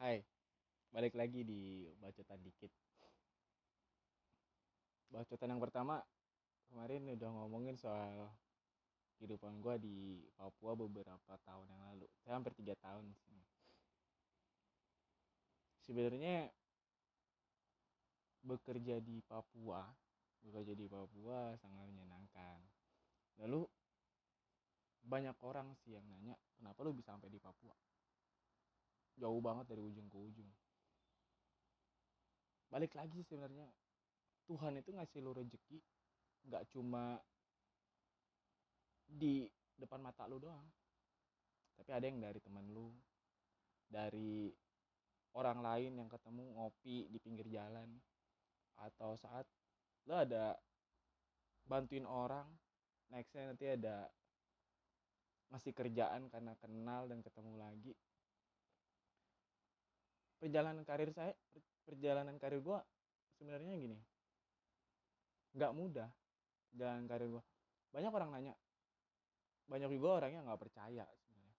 Hai, balik lagi di bacotan dikit. Bacotan yang pertama kemarin udah ngomongin soal kehidupan gue di Papua beberapa tahun yang lalu. Saya hampir tiga tahun di. Sebenarnya bekerja di Papua, bekerja di Papua sangat menyenangkan. Lalu banyak orang sih yang nanya kenapa lu bisa sampai di Papua jauh banget dari ujung ke ujung. Balik lagi sebenarnya Tuhan itu ngasih lu rezeki nggak cuma di depan mata lu doang tapi ada yang dari teman lu dari orang lain yang ketemu ngopi di pinggir jalan atau saat lu ada bantuin orang nextnya nanti ada ngasih kerjaan karena kenal dan ketemu lagi perjalanan karir saya perjalanan karir gue sebenarnya gini. Nggak mudah jalan karir gue banyak orang nanya. Banyak juga orang yang nggak percaya sebenarnya.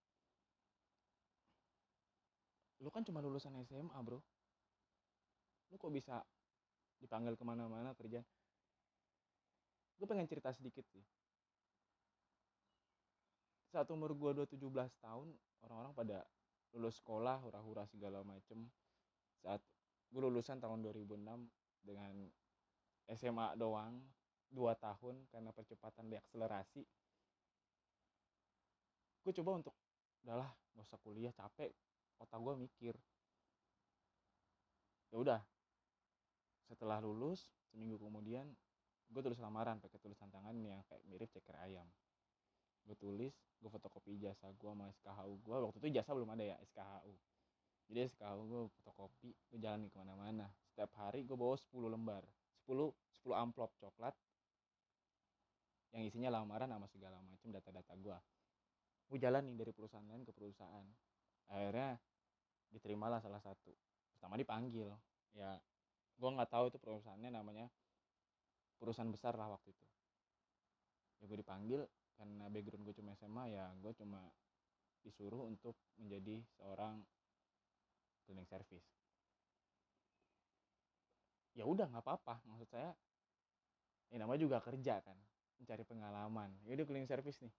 Lu kan cuma lulusan SMA bro. Lu kok bisa dipanggil ke mana-mana kerja? Gue pengen cerita sedikit sih. Saat umur gue udah 17 tahun orang-orang pada lulus sekolah hura-hura segala macem. Saat gue lulusan tahun 2006 dengan SMA doang 2 tahun karena percepatan diakselerasi gue coba untuk udahlah gak usah kuliah capek. Otak gue mikir. Ya udah. Setelah lulus seminggu kemudian gue tulis lamaran pakai tulisan tangan yang kayak mirip ceker ayam gue tulis gue fotokopi ijazah gue sama SKHU gue waktu itu ijazah belum ada ya SKHU jadi SKHU gue fotokopi gue jalan ke mana-mana. Setiap hari gue bawa 10 lembar 10 10 amplop coklat yang isinya lamaran sama segala macam data-data gue gue jalan nih dari perusahaan lain ke perusahaan. Akhirnya diterimalah salah satu. Pertama dipanggil. Ya gue nggak tahu itu perusahaannya namanya perusahaan besar lah waktu itu. Ya gue dipanggil karena background gue cuma SMA ya gue cuma disuruh untuk menjadi seorang cleaning service. Ya udah nggak apa-apa. Maksud saya ini namanya juga kerja kan mencari pengalaman. Ya udah cleaning service nih.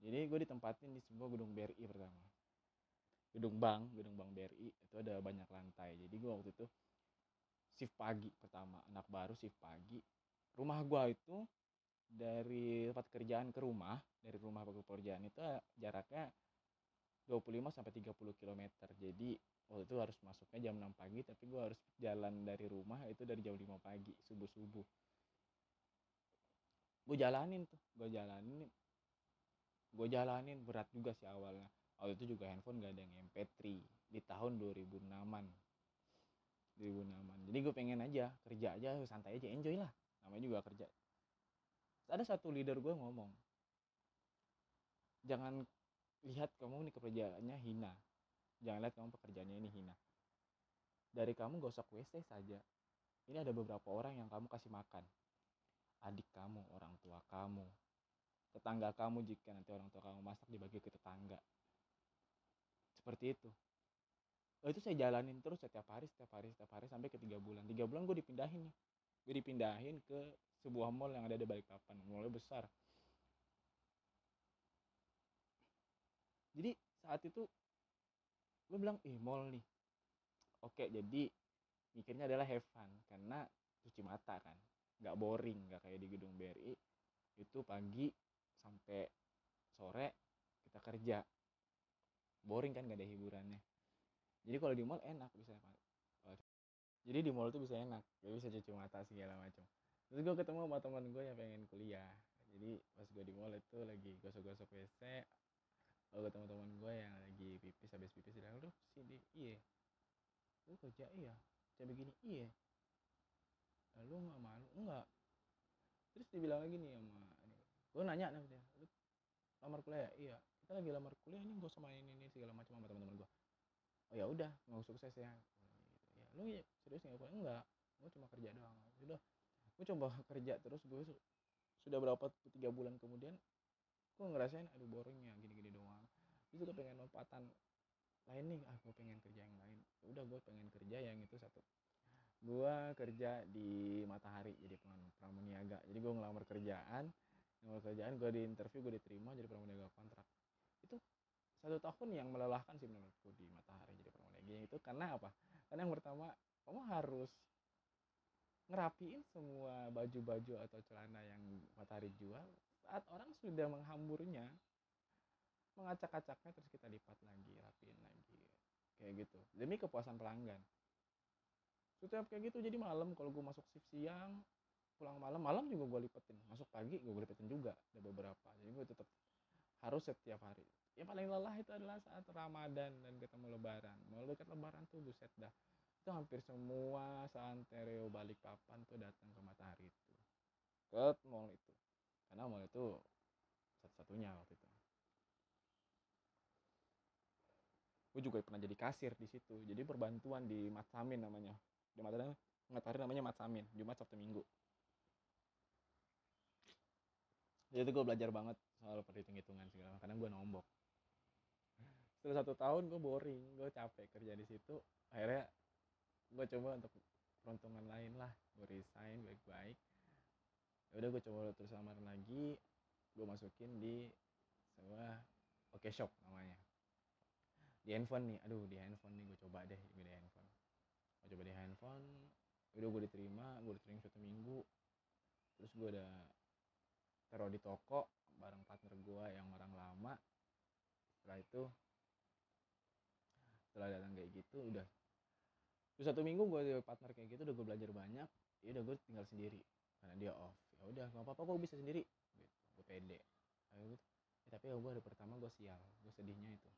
Jadi gue ditempatin di sebuah gedung BRI pertama. Gedung bank gedung bank BRI itu ada banyak lantai. Jadi gue waktu itu shift pagi pertama anak baru shift pagi. Rumah gue itu dari tempat kerjaan ke rumah dari rumah ke pekerjaan itu jaraknya 25 sampai 30 km jadi waktu itu harus masuknya jam 6 pagi tapi gue harus jalan dari rumah itu dari jam 5 pagi subuh subuh gue jalanin tuh gue jalanin. Gue jalanin berat juga sih awalnya. Waktu itu juga handphone gak ada yang MP3 di tahun 2006an 2006an jadi gue pengen aja kerja aja santai aja enjoy lah. Namanya juga kerja ada satu leader gue ngomong jangan lihat kamu nih pekerjaannya hina. Jangan lihat kamu pekerjaannya ini hina. Dari kamu gosok WC saja. Ini ada beberapa orang yang kamu kasih makan. Adik kamu orang tua kamu tetangga kamu jika nanti orang tua kamu masak dibagi ke tetangga. Seperti itu. Oh, itu saya jalanin terus setiap hari setiap hari setiap hari sampai ke tiga bulan. Tiga bulan gue dipindahin gue dipindahin ke sebuah mall yang ada di Balikpapan mallnya besar. Jadi saat itu gue bilang ih mall nih. Oke jadi mikirnya adalah have fun karena cuci mata kan nggak boring nggak kayak di gedung BRI itu pagi sampai sore kita kerja. Boring kan gak ada hiburannya. Jadi kalau di mall enak bisa jadi di mall tuh bisa enak gak bisa cuci mata segala macam terus gue ketemu sama teman gue yang pengen kuliah. Jadi pas gue di mall itu lagi gosok-gosok WC gue ketemu teman gue yang lagi pipis habis pipis bilang lu sini iya. Lu kerja iya. Kayak begini iya. Lalu nggak malu? Enggak terus dibilang lagi nih sama gue nanya nih dia lu lamar kuliah? Iya. Kita lagi lamar kuliah ini gue sama ini ini segala macam sama teman-teman gue oh ya udah mau sukses ya. Gitu. ya lu ya serius nggak enggak gue cuma kerja doang. Sudah gue coba kerja terus gue sudah berapa tiga bulan kemudian gue ngerasain aduh boringnya gini-gini doang. Itu gue pengen lompatan lain nih ah gue pengen kerja yang lain. Udah gue pengen kerja yang itu satu. Gue kerja di matahari jadi pramuniaga jadi gue ngelamar kerjaan ngelamar kerjaan gue di interview gue diterima jadi pramuniaga kontrak. Itu satu tahun yang melelahkan sih menurutku di matahari jadi pramuniaga itu karena apa? Karena yang pertama kamu harus ngerapiin semua baju-baju atau celana yang matahari jual saat orang sudah menghamburnya mengacak-acaknya terus kita lipat lagi rapiin lagi kayak gitu. Demi kepuasan pelanggan. Setiap kayak gitu jadi malam kalau gue masuk shift siang pulang malam malam juga gue lipetin. Masuk pagi gue lipetin juga ada beberapa. Jadi gue tetap harus setiap hari. Yang paling lelah itu adalah saat Ramadan dan ketemu Lebaran. Mau dekat Lebaran tuh buset dah itu hampir semua santero balik papan tuh datang ke matahari itu. Ke mall itu. Karena mall itu satu-satunya waktu itu. Gue juga pernah jadi kasir di situ. Jadi perbantuan di Matsamin namanya. Di matahari matahari namanya Matsamin Jumat Sabtu Minggu. Jadi itu gue belajar banget soal perhitung-hitungan segala karena gue nombok. Setelah satu tahun gue boring. Gue capek kerja di situ. Akhirnya gue coba untuk peruntungan lain lah gue resign baik-baik. Ya udah gue coba terus lamaran lagi gue masukin di sebuah oke shop namanya. Di handphone nih aduh di handphone nih gue coba deh gue di handphone. Gue coba di handphone udah gue diterima gue diterima satu minggu. Terus gue udah taruh di toko bareng partner gue yang orang lama. Setelah itu setelah datang kayak gitu udah terus satu minggu gue di partner kayak gitu udah gue belajar banyak ya udah gue tinggal sendiri. Karena dia off ya udah nggak apa-apa gue bisa sendiri. Gitu gue pede. Gitu. Tapi ya gue hari pertama gue sial gue sedihnya itu.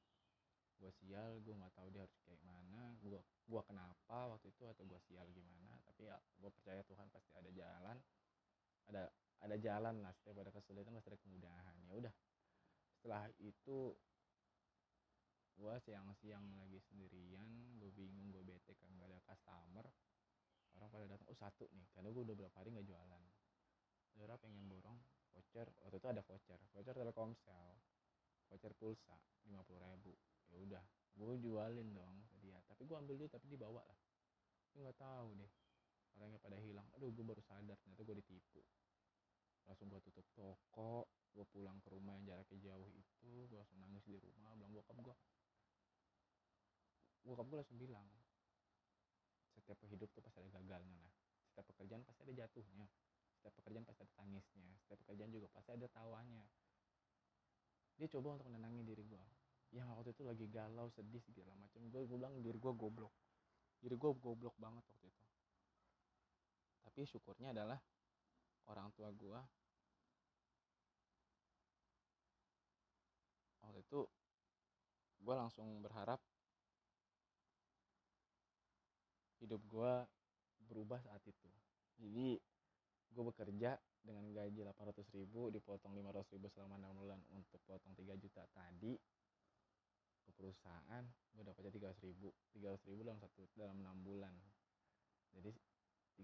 Gue sial gue nggak tahu dia harus kayak mana gue gue kenapa waktu itu atau gue sial gimana tapi ya gue percaya Tuhan pasti ada jalan. Ada ada jalan lah setiap ada kesulitan pasti ada kemudahan. Ya udah setelah itu gue siang-siang lagi sendirian gue bingung gue bete kan gak ada customer. Orang pada datang oh satu nih karena gue udah berapa hari nggak jualan. Saudara pengen borong voucher waktu itu ada voucher voucher Telkomsel voucher pulsa lima puluh ribu. Ya udah gue jualin dong ke dia. Tapi gue ambil duit tapi dibawa lah. Gue nggak tahu deh orangnya pada hilang. Aduh gue baru sadar ternyata gue ditipu. Langsung gue tutup toko gue pulang ke rumah yang jaraknya jauh itu gue langsung nangis di rumah bilang bokap gue bokap gue langsung bilang setiap hidup tuh pasti ada gagalnya lah. Setiap pekerjaan pasti ada jatuhnya. Setiap pekerjaan pasti ada tangisnya. Setiap pekerjaan juga pasti ada tawanya. Dia coba untuk menenangi diri gue yang waktu itu lagi galau sedih segala macam. Gue gue bilang diri gue goblok. Diri gue goblok banget waktu itu. Tapi syukurnya adalah orang tua gue waktu itu gue langsung berharap hidup gue berubah saat itu. Jadi gue bekerja dengan gaji 800 ribu dipotong 500 ribu selama 6 bulan untuk potong 3 juta tadi. Ke perusahaan gue dapatnya 300 ribu. 300 ribu dalam satu dalam 6 bulan. Jadi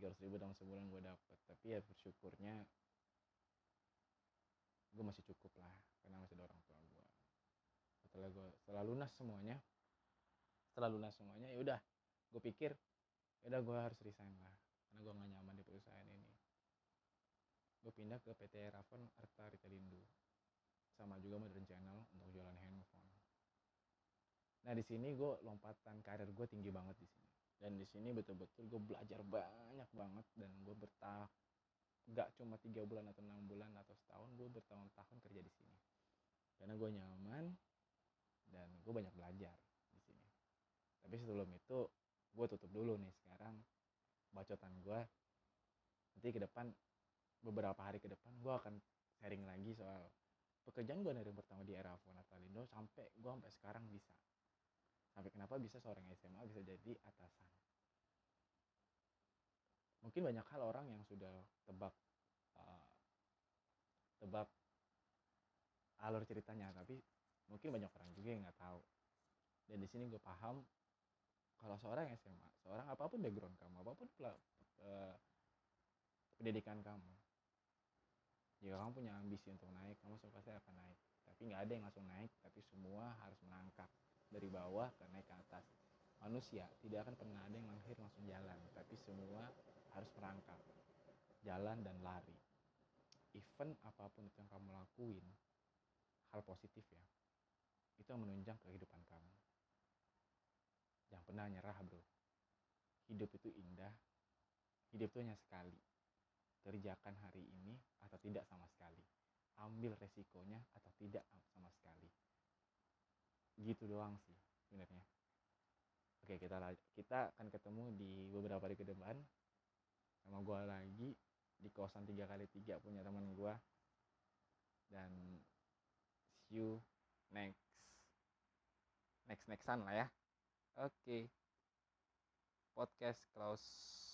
300 ribu dalam sebulan gue dapet. Tapi ya bersyukurnya gue masih cukup lah karena masih ada orang tua gue setelah gue setelah lunas semuanya setelah lunas semuanya ya udah gue pikir udah gue harus resign lah. Karena gue gak nyaman di perusahaan ini. Gue pindah ke PT Raven Arta Ritelindo sama juga Modern Channel untuk jualan handphone. Nah di sini gue lompatan karir gue tinggi banget di sini. Dan di sini betul-betul gue belajar banyak banget dan gue bertah gak cuma tiga bulan atau enam bulan atau setahun gue bertahun-tahun kerja di sini. Karena gue nyaman dan gue banyak belajar di sini. Tapi sebelum itu gue tutup dulu nih sekarang bacotan gue nanti ke depan beberapa hari ke depan gue akan sharing lagi soal pekerjaan gue dari pertama di era Fonatalindo sampai gue sampai sekarang bisa. Sampai kenapa bisa seorang SMA bisa jadi atasan? Mungkin banyak hal orang yang sudah tebak uh, tebak alur ceritanya tapi mungkin banyak orang juga yang nggak tahu. Dan di sini gue paham kalau seorang SMA seorang apa pun background kamu apa pun uh, pendidikan kamu jika kamu punya ambisi untuk naik kamu pasti akan naik. Tapi nggak ada yang langsung naik tapi semua harus menangkap dari bawah ke naik ke atas. Manusia tidak akan pernah ada yang lahir langsung jalan tapi semua harus merangkak jalan dan lari. Event apa pun itu yang kamu lakuin hal positif ya itu menunjang kehidupan kamu jangan pernah nyerah bro. Hidup itu indah. Hidup itu hanya sekali. Kerjakan hari ini atau tidak sama sekali. Ambil resikonya atau tidak sama sekali. Gitu doang sih sebenarnya. Oke kita kita akan ketemu di beberapa hari ke depan. Sama gue lagi di kosan tiga kali tiga punya teman gue dan see you next next nextan lah ya oke. Podcast close